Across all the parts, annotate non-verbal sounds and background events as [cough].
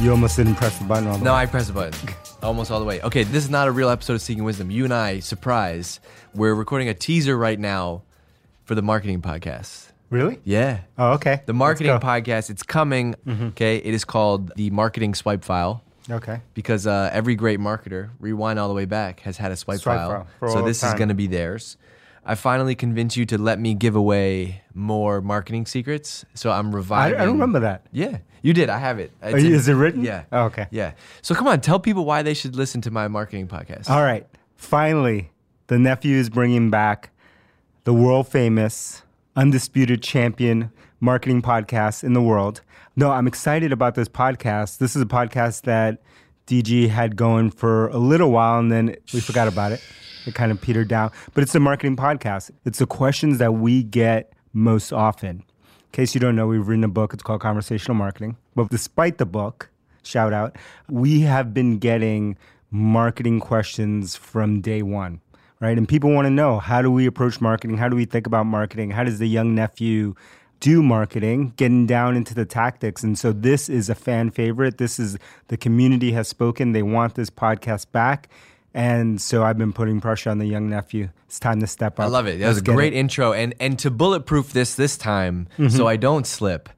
You almost didn't press the button all the No, way. I pressed the button almost all the way. Okay, this is not a real episode of Seeking Wisdom. You and I, surprise, we're recording a teaser right now for the marketing podcast. Really? Yeah. Oh, okay. The marketing podcast, it's coming. Okay, it is called the Marketing Swipe File Okay. because uh, every great marketer, rewind all the way back, has had a swipe, Swipe file. file so this is going to be theirs. I finally convinced you to let me give away more marketing secrets. So I'm I, reviving. I don't remember that. Yeah, you did. I have it. Oh, it's Oh, is it written? Yeah. Oh, okay. Yeah. So come on, tell people why they should listen to my marketing podcast. All right. Finally, the nephew is bringing back the world famous, undisputed champion marketing podcast in the world. No, I'm excited about this podcast. This is a podcast that DG had going for a little while and then we forgot about it. It kind of petered down. But it's a marketing podcast. It's the questions that we get most often. Case you don't know, we've written a book. It's called Conversational Marketing. But despite the book, shout out, we have been getting marketing questions from day one, right? And people want to know how do we approach marketing? How do we think about marketing? How does the young nephew do marketing, getting down into the tactics? And so this is a fan favorite. This is the community has spoken. They want this podcast back. And so I've been putting pressure on the young nephew. It's time to step up. I love it. That was a Let's great it. intro. And and to bulletproof this this time, Mm-hmm. so I don't slip,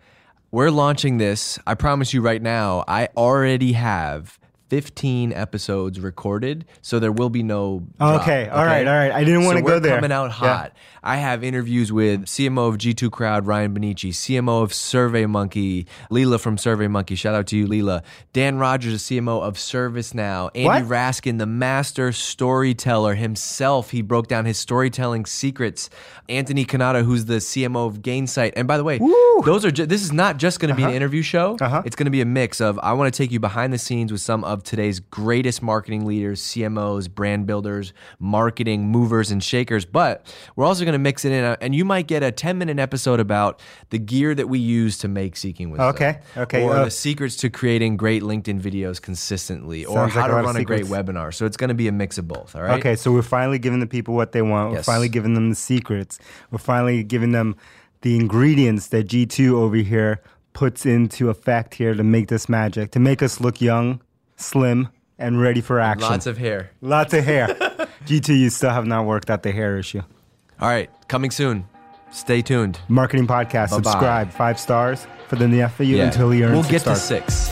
we're launching this. I promise you right now, I already have 15 episodes recorded, so there will be no. drop, Okay, all right, all right. I didn't So wanna go there. coming out Yeah. hot. I have interviews with CMO of G2 Crowd, Ryan Bonnici, CMO of Survey Monkey, Leela from Survey Monkey. Shout out to you, Leela. Dan Rogers, the CMO of ServiceNow. Andy What? Raskin, the master storyteller himself. He broke down his storytelling secrets. Anthony Kennada, who's the CMO of Gainsight. And by the way, those are ju- this is not just going to be an interview show. Uh-huh. It's going to be a mix of I want to take you behind the scenes with some of today's greatest marketing leaders, CMOs, brand builders, marketing movers and shakers. But we're also going to mix it in, uh, and you might get a 10 minute episode about the gear that we use to make Seeking Wisdom. Okay, okay, Or uh, the secrets to creating great LinkedIn videos consistently, or how like to run a great webinar. So it's going to be a mix of both. All right. Okay, so we're finally giving the people what they want. We're finally giving them the secrets. We're finally giving them the ingredients that G2 over here puts into effect here to make this magic, to make us look young, slim, and ready for action. Lots of hair. Lots of hair. [laughs] G2, you still have not worked out the hair issue. All right. Coming soon. Stay tuned. Marketing podcast. Bye-bye. Subscribe. Five stars for the nephew until he earns we'll get to six.